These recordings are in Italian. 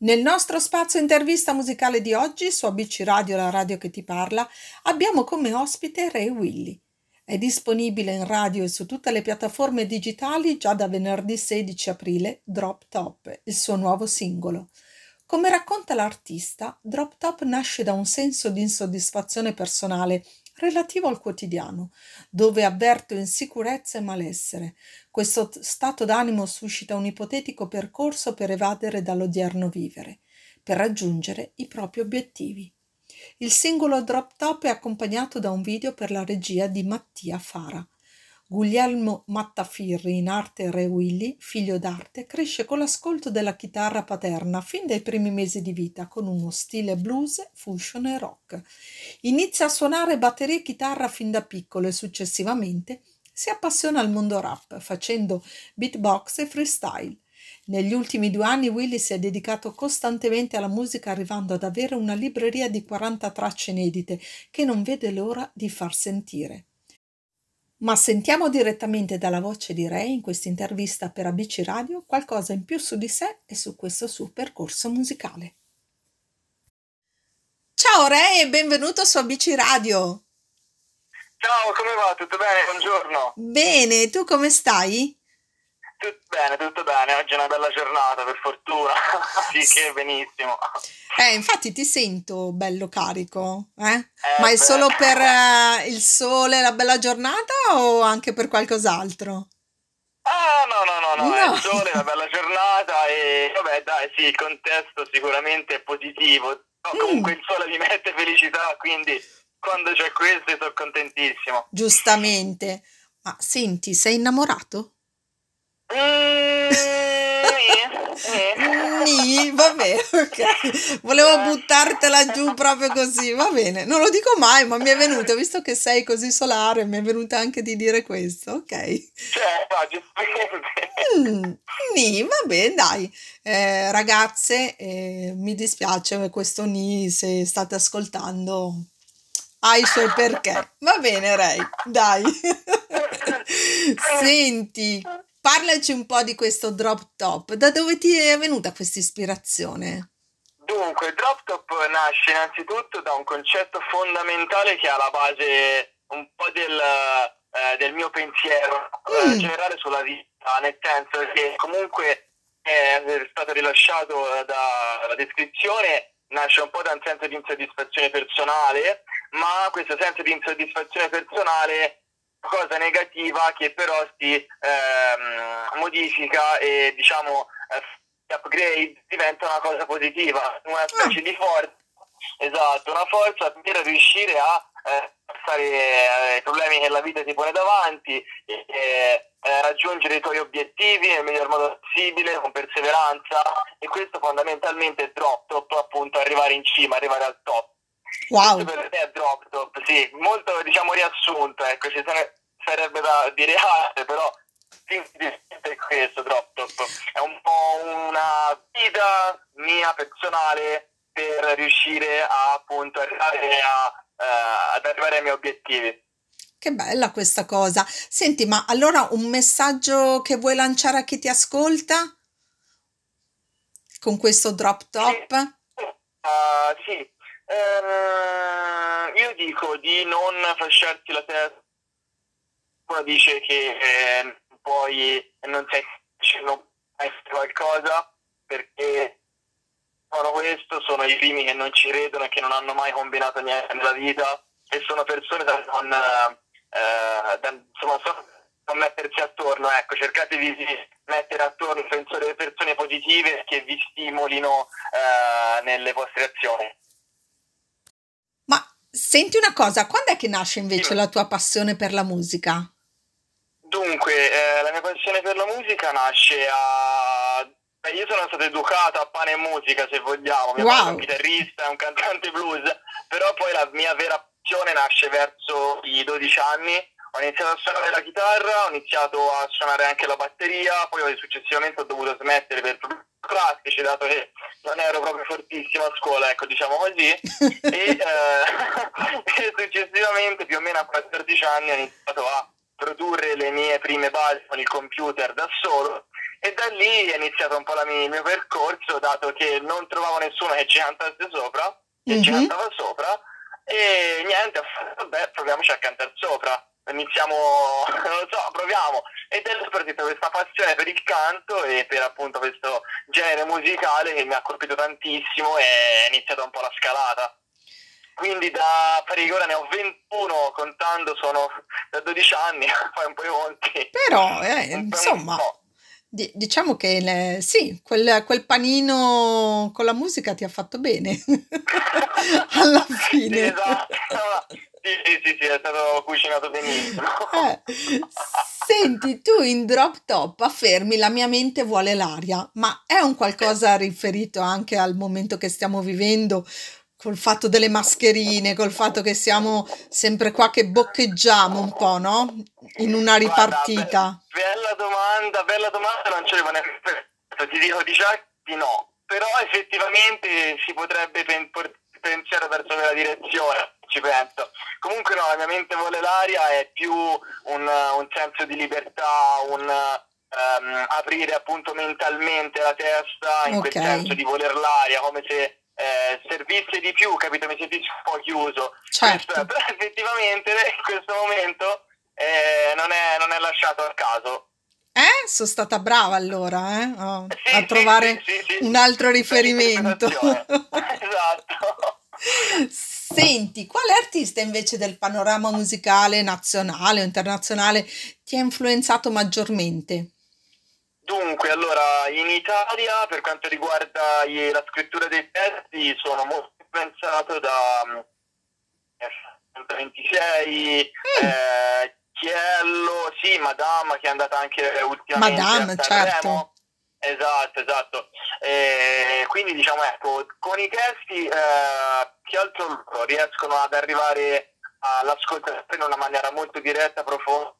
Nel nostro spazio intervista musicale di oggi, su ABC Radio, la radio che ti parla, abbiamo come ospite Ray Willy. È disponibile in radio e su tutte le piattaforme digitali già da venerdì 16 aprile Drop Top, il suo nuovo singolo. Come racconta l'artista, Drop Top nasce da un senso di insoddisfazione personale relativo al quotidiano, dove avverto insicurezza e malessere. Questo stato d'animo suscita un ipotetico percorso per evadere dall'odierno vivere, per raggiungere i propri obiettivi. Il singolo Drop Top è accompagnato da un video per la regia di Mattia Fara. Guglielmo Mattafirri, in arte Re Willy, figlio d'arte, cresce con l'ascolto della chitarra paterna fin dai primi mesi di vita con uno stile blues, fusion e rock. Inizia a suonare batteria e chitarra fin da piccolo e successivamente si appassiona al mondo rap facendo beatbox e freestyle. Negli ultimi due anni Willy si è dedicato costantemente alla musica arrivando ad avere una libreria di 40 tracce inedite che non vede l'ora di far sentire. Ma sentiamo direttamente dalla voce di Ray in questa intervista per ABC Radio qualcosa in più su di sé e su questo suo percorso musicale. Ciao Ray e benvenuto su ABC Radio. Ciao, come va? Tutto bene? Buongiorno. Bene, tu come stai? Tutto bene, tutto bene. Oggi è una bella giornata, per fortuna. sì, che benissimo. Eh, infatti ti sento bello carico, eh? Eh, Ma è beh. solo per eh, il sole la bella giornata o anche per qualcos'altro? Ah, no, no, no, no, No. è il sole, una bella giornata e vabbè, dai, sì, il contesto sicuramente è positivo. No, Mm. comunque il sole mi mette felicità, quindi quando c'è questo sono contentissimo. Giustamente. Ma senti, sei innamorato? Mm, sì, sì. Nì, va bene, ok. Volevo Eh. buttartela giù proprio così, va bene. Non lo dico mai, ma mi è venuto, visto che sei così solare, mi è venuta anche di dire questo, ok. Cioè. Mm, nì, va bene, dai. Eh, ragazze, eh, mi dispiace questo ni se state ascoltando. Ha i suoi perché. Va bene, Ray, dai. Senti, parlaci un po' di questo drop top. Da dove ti è venuta questa ispirazione? Dunque, Drop Top nasce innanzitutto da un concetto fondamentale che è alla base un po' del, eh, del mio pensiero eh, Mm. generale sulla vita, nel senso che comunque è stato rilasciato dalla descrizione, nasce un po' da un senso di insoddisfazione personale, ma questo senso di insoddisfazione personale cosa negativa che però si ehm, modifica e diciamo eh, upgrade diventa una cosa positiva, una specie di forza, esatto, una forza per riuscire a eh, passare eh, i problemi che la vita ti pone davanti e eh, eh, raggiungere i tuoi obiettivi nel miglior modo possibile, con perseveranza e questo fondamentalmente è drop top, appunto arrivare in cima, arrivare al top. Wow, Questo per me è drop top, sì, molto diciamo riassunto, ecco, ci sare- sarebbe da dire altro, però è questo drop top. È un po' una vita mia personale per riuscire a appunto arrivare a, eh, ad arrivare ai miei obiettivi. che bella questa cosa. Senti, ma allora un messaggio che vuoi lanciare a chi ti ascolta con questo drop top? Ah, sì, Ehm, io dico di non fasciarsi la testa. Uno dice che eh, poi non sai se non fare qualcosa perché sono questo, sono i primi che non ci credono e che non hanno mai combinato niente nella vita e sono persone da non, eh, da, insomma, so- non mettersi attorno, ecco, cercatevi di mettere attorno persone, persone positive che vi stimolino eh, nelle vostre azioni. Senti una cosa, quando è che nasce invece la tua passione per la musica? Dunque, eh, la mia passione per la musica nasce a... beh, io sono stato educato a pane e musica, se vogliamo. Mio Wow. padre è un chitarrista, è un cantante blues, però poi la mia vera passione nasce verso i 12 anni. Ho iniziato a suonare la chitarra, ho iniziato a suonare anche la batteria, poi successivamente ho dovuto smettere per problemi classici, dato che non ero proprio fortissimo a scuola, ecco, diciamo così. e, eh, e successivamente, più o meno a 14 anni, ho iniziato a produrre le mie prime basi con il computer da solo E da lì è iniziato un po' la mia, il mio percorso, dato che non trovavo nessuno che ci cantasse sopra, che mm-hmm. ci mhm. cantava sopra, e niente, vabbè, proviamoci a cantare sopra. Iniziamo, non lo so, proviamo. Ed è partita questa passione per il canto e per appunto questo genere musicale che mi ha colpito tantissimo e è iniziata un po' la scalata. Quindi da pari ora ne ho 21 contando sono da 12 anni fai un po' i conti però eh, insomma di- diciamo che le, sì quel, quel, panino con la musica ti ha fatto bene. Alla fine. sì, esatto. Sì, sì, sì, sì, è stato cucinato benissimo. Eh, senti, tu in Drop Top affermi la mia mente vuole l'aria, ma è un qualcosa riferito anche al momento che stiamo vivendo, col fatto delle mascherine, col fatto che siamo sempre qua che boccheggiamo un po', no? In una ripartita. Guarda, be- bella domanda, bella domanda, non ce ne neanche ti dico di già di no, però effettivamente si potrebbe pen- pensare verso quella direzione, ci penso. Comunque no, la mia mente vuole l'aria è più un, un senso di libertà, un um, aprire appunto mentalmente la testa in okay. quel senso di voler l'aria, come se eh, servisse di più, capito? Mi sentissi un po' chiuso. Certo. Questo, però effettivamente in questo momento eh, non, è, non, è, lasciato a caso. Eh, sono stata brava allora eh? oh, sì, a trovare sì, sì, un altro riferimento. esatto. Senti, quale artista invece del panorama musicale nazionale o internazionale ti ha influenzato maggiormente? Dunque, allora, in Italia per quanto riguarda la scrittura dei testi sono molto influenzato da 26, mm. eh, Chiello, sì, Madame che è andata anche ultimamente Madame, a certo. Esatto, esatto. Eh, quindi diciamo ecco, con i testi eh, che altro riescono ad arrivare all'ascoltatore in una maniera molto diretta, profonda.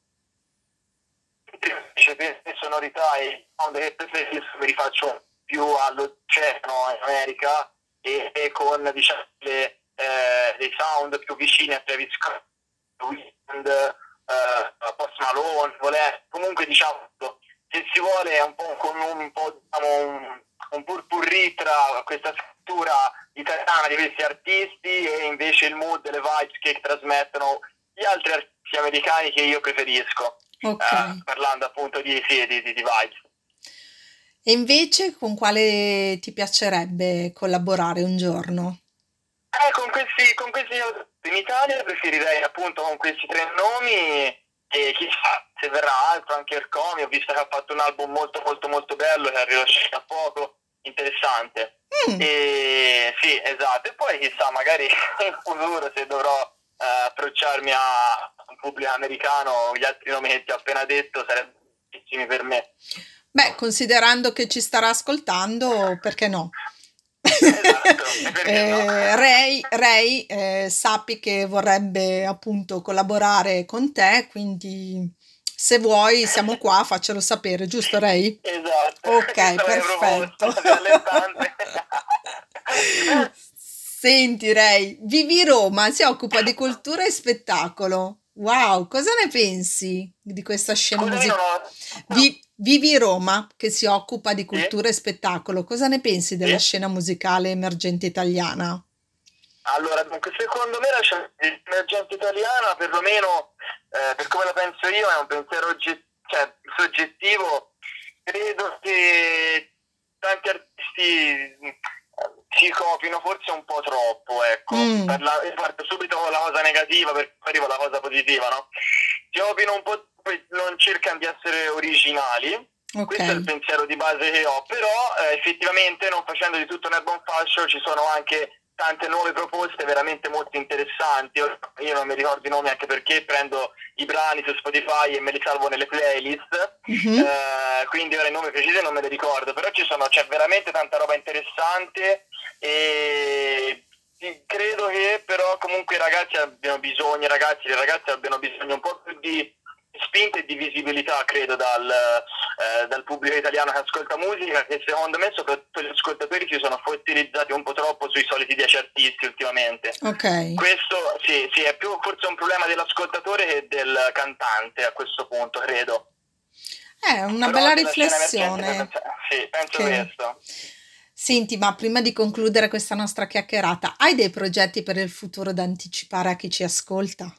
Invece per le sonorità e sound che preferisco mi rifaccio più all'oceano in America e, e con diciamo le, eh, dei sound più vicini a Travis Scott, Wind, eh, Post Malone, volè, comunque diciamo se si vuole un po' con un po' diciamo un, un purpurri tra questa scrittura italiana di questi artisti e invece il mood e le vibes che trasmettono gli altri artisti americani che io preferisco. Okay. Eh, parlando appunto di, sì, di, di, di vibes. E invece con quale ti piacerebbe collaborare un giorno? Eh, con questi, con questi in Italia preferirei appunto con questi tre nomi e chissà se verrà altro, anche il Comi, ho visto che ha fatto un album molto molto molto bello che è rilasciato da poco, interessante. Mm. E, sì, esatto, e poi chissà magari in futuro se dovrò eh, approcciarmi a un pubblico americano, gli altri nomi che ti ho appena detto sarebbero bellissimi per me. Beh, considerando che ci starà ascoltando, perché no? Esatto, eh, no? Ray, Ray eh, sappi che vorrebbe appunto collaborare con te, quindi se vuoi siamo qua, faccelo sapere, giusto Ray? Esatto. Ok, perfetto. Senti Ray, Vivi Roma si occupa di cultura e spettacolo. Wow, cosa ne pensi di questa scena musicale? Vi- Vivi Roma che si occupa di cultura sì. e spettacolo. Cosa ne pensi della sì. scena musicale emergente italiana? Allora, dunque, secondo me la scena emergente italiana, perlomeno eh, per come la penso io, è un pensiero ogget- cioè, soggettivo. Credo che tanti artisti copino forse un po' troppo, ecco. Mm. La, parto subito con la cosa negativa per poi arriva la cosa positiva, no? Si copino un po' non cercano di essere originali. Okay. Questo è il pensiero di base che ho, però eh, effettivamente non facendo di tutto un erba un fascio ci sono anche tante nuove proposte veramente molto interessanti. Io non mi ricordo i nomi anche perché prendo i brani su Spotify e me li salvo nelle playlist, mm-hmm. eh, quindi ora i nomi precisi non me li ricordo, però ci sono, c'è veramente tanta roba interessante e credo che però comunque i ragazzi abbiano bisogno, i ragazzi e le ragazze abbiano bisogno un po' più di spinta e di visibilità, credo, dal, eh, dal, pubblico italiano che ascolta musica, che secondo me soprattutto gli ascoltatori si sono fossilizzati un po' troppo sui soliti dieci artisti ultimamente. Okay. Questo sì, sì, è più forse un problema dell'ascoltatore che del cantante a questo punto, credo. È una Però bella riflessione. Sì, penso Che... questo. Senti, ma prima di concludere questa nostra chiacchierata, hai dei progetti per il futuro da anticipare a chi ci ascolta?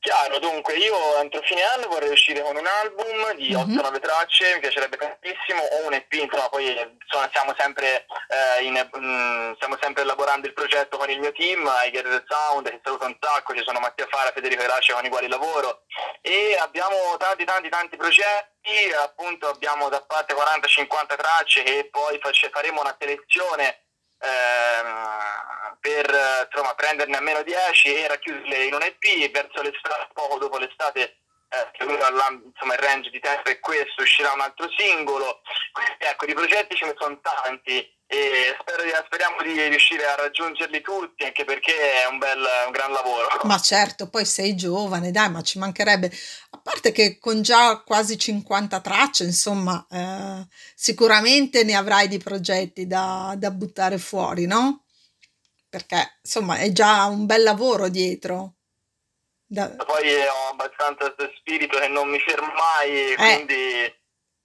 Chiaro, dunque io entro fine anno vorrei uscire con un album di Mhm. 8-9 tracce, mi piacerebbe tantissimo, o un EP, insomma poi insomma, stiamo, sempre, eh, in- mm, stiamo sempre elaborando il progetto con il mio team, I Get The Sound, che saluto un sacco, ci sono Mattia Fara, Federico Erace con i quali lavoro e abbiamo tanti tanti tanti progetti, appunto abbiamo da parte 40-50 tracce e poi face- faremo una selezione ehm, per eh, insomma, prenderne almeno 10 e racchiuderle in un EP verso l'estate, poco dopo l'estate eh, insomma, il range di tempo è questo, uscirà un altro singolo quindi ecco di progetti ce ne sono tanti e di- speriamo di riuscire a raggiungerli tutti anche perché è un bel un gran lavoro Ma certo, poi sei giovane, dai, ma ci mancherebbe. A parte che con già quasi 50 tracce, insomma, eh, sicuramente ne avrai di progetti da, da buttare fuori, no? Perché, insomma, è già un bel lavoro dietro. Da- poi ho abbastanza questo spirito che non mi fermo mai Eh, quindi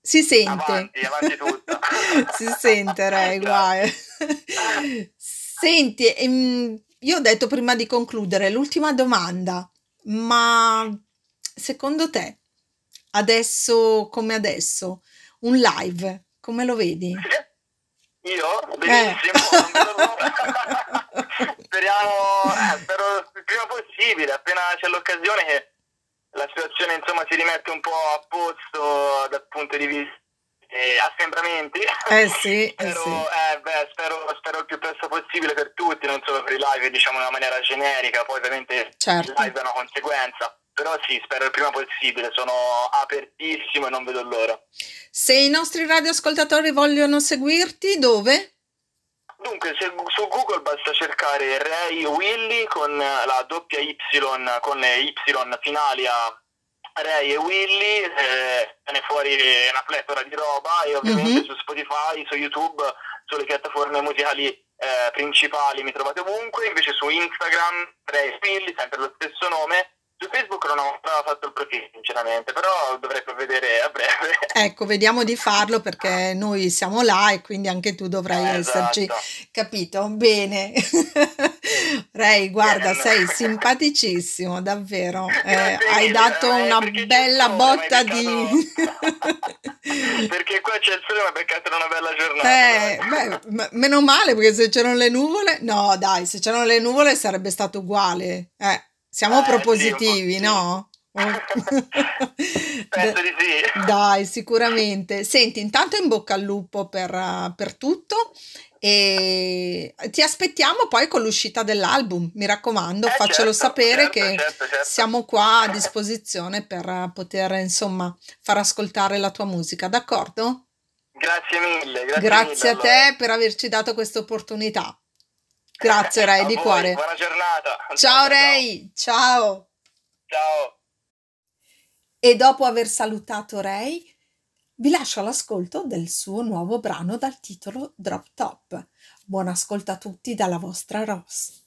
si sente. avanti, avanti tutta Si sente, Ray, guai. Senti, ehm, io ho detto prima di concludere, l'ultima domanda, ma secondo te, adesso come adesso, un live, come lo vedi? Io? Eh. Benissimo, l'ora. Speriamo, eh, spero il prima possibile, appena c'è l'occasione che la situazione insomma si rimette un po' a posto dal punto di vista eh, assembramenti. Eh sì, eh Spero, sì. eh, beh, spero, spero il più presto possibile per tutti, non solo per i live, diciamo in una maniera generica, poi ovviamente Certo. il live è una conseguenza. Però sì, spero il prima possibile, sono apertissimo e non vedo l'ora. Se i nostri radioascoltatori vogliono seguirti, dove? Dunque, se su Google basta cercare Ray Willy con la doppia Y, con le Y finali a Ray e Willy, eh, viene fuori una pletora di roba e ovviamente Mhm. su Spotify, su YouTube, sulle piattaforme musicali eh, principali mi trovate ovunque, invece su Instagram Ray e Willy, sempre lo stesso nome. Su Facebook non ho ancora fatto il profilo sinceramente, però dovrei provvedere a breve. Ecco, vediamo di farlo perché noi siamo là e quindi anche tu dovrai esserci. Esatto. Capito? Bene. Ray, guarda, Bene. sei simpaticissimo, davvero. Eh, hai dato eh, una bella botta di... Perché qua c'è il sole, ma beccato una bella giornata. Eh, beh, m- meno male perché se c'erano le nuvole, no, dai, se c'erano le nuvole sarebbe stato uguale. Eh, siamo Eh, propositivi, sì. no? Penso di sì. Dai, sicuramente. Senti, intanto in bocca al lupo per, per tutto e ti aspettiamo poi con l'uscita dell'album, mi raccomando, Eh, faccelo certo, sapere certo, che certo, certo. siamo qua a disposizione per poter, insomma, far ascoltare la tua musica, d'accordo? Grazie mille, grazie, Grazie a mille, te allora. per averci dato questa opportunità. Grazie Ray di voi, cuore. Buona giornata. Ciao Ray, ciao. Ciao. E dopo aver salutato Ray, vi lascio all'ascolto del suo nuovo brano dal titolo Drop Top. Buon ascolto a tutti dalla vostra Ross.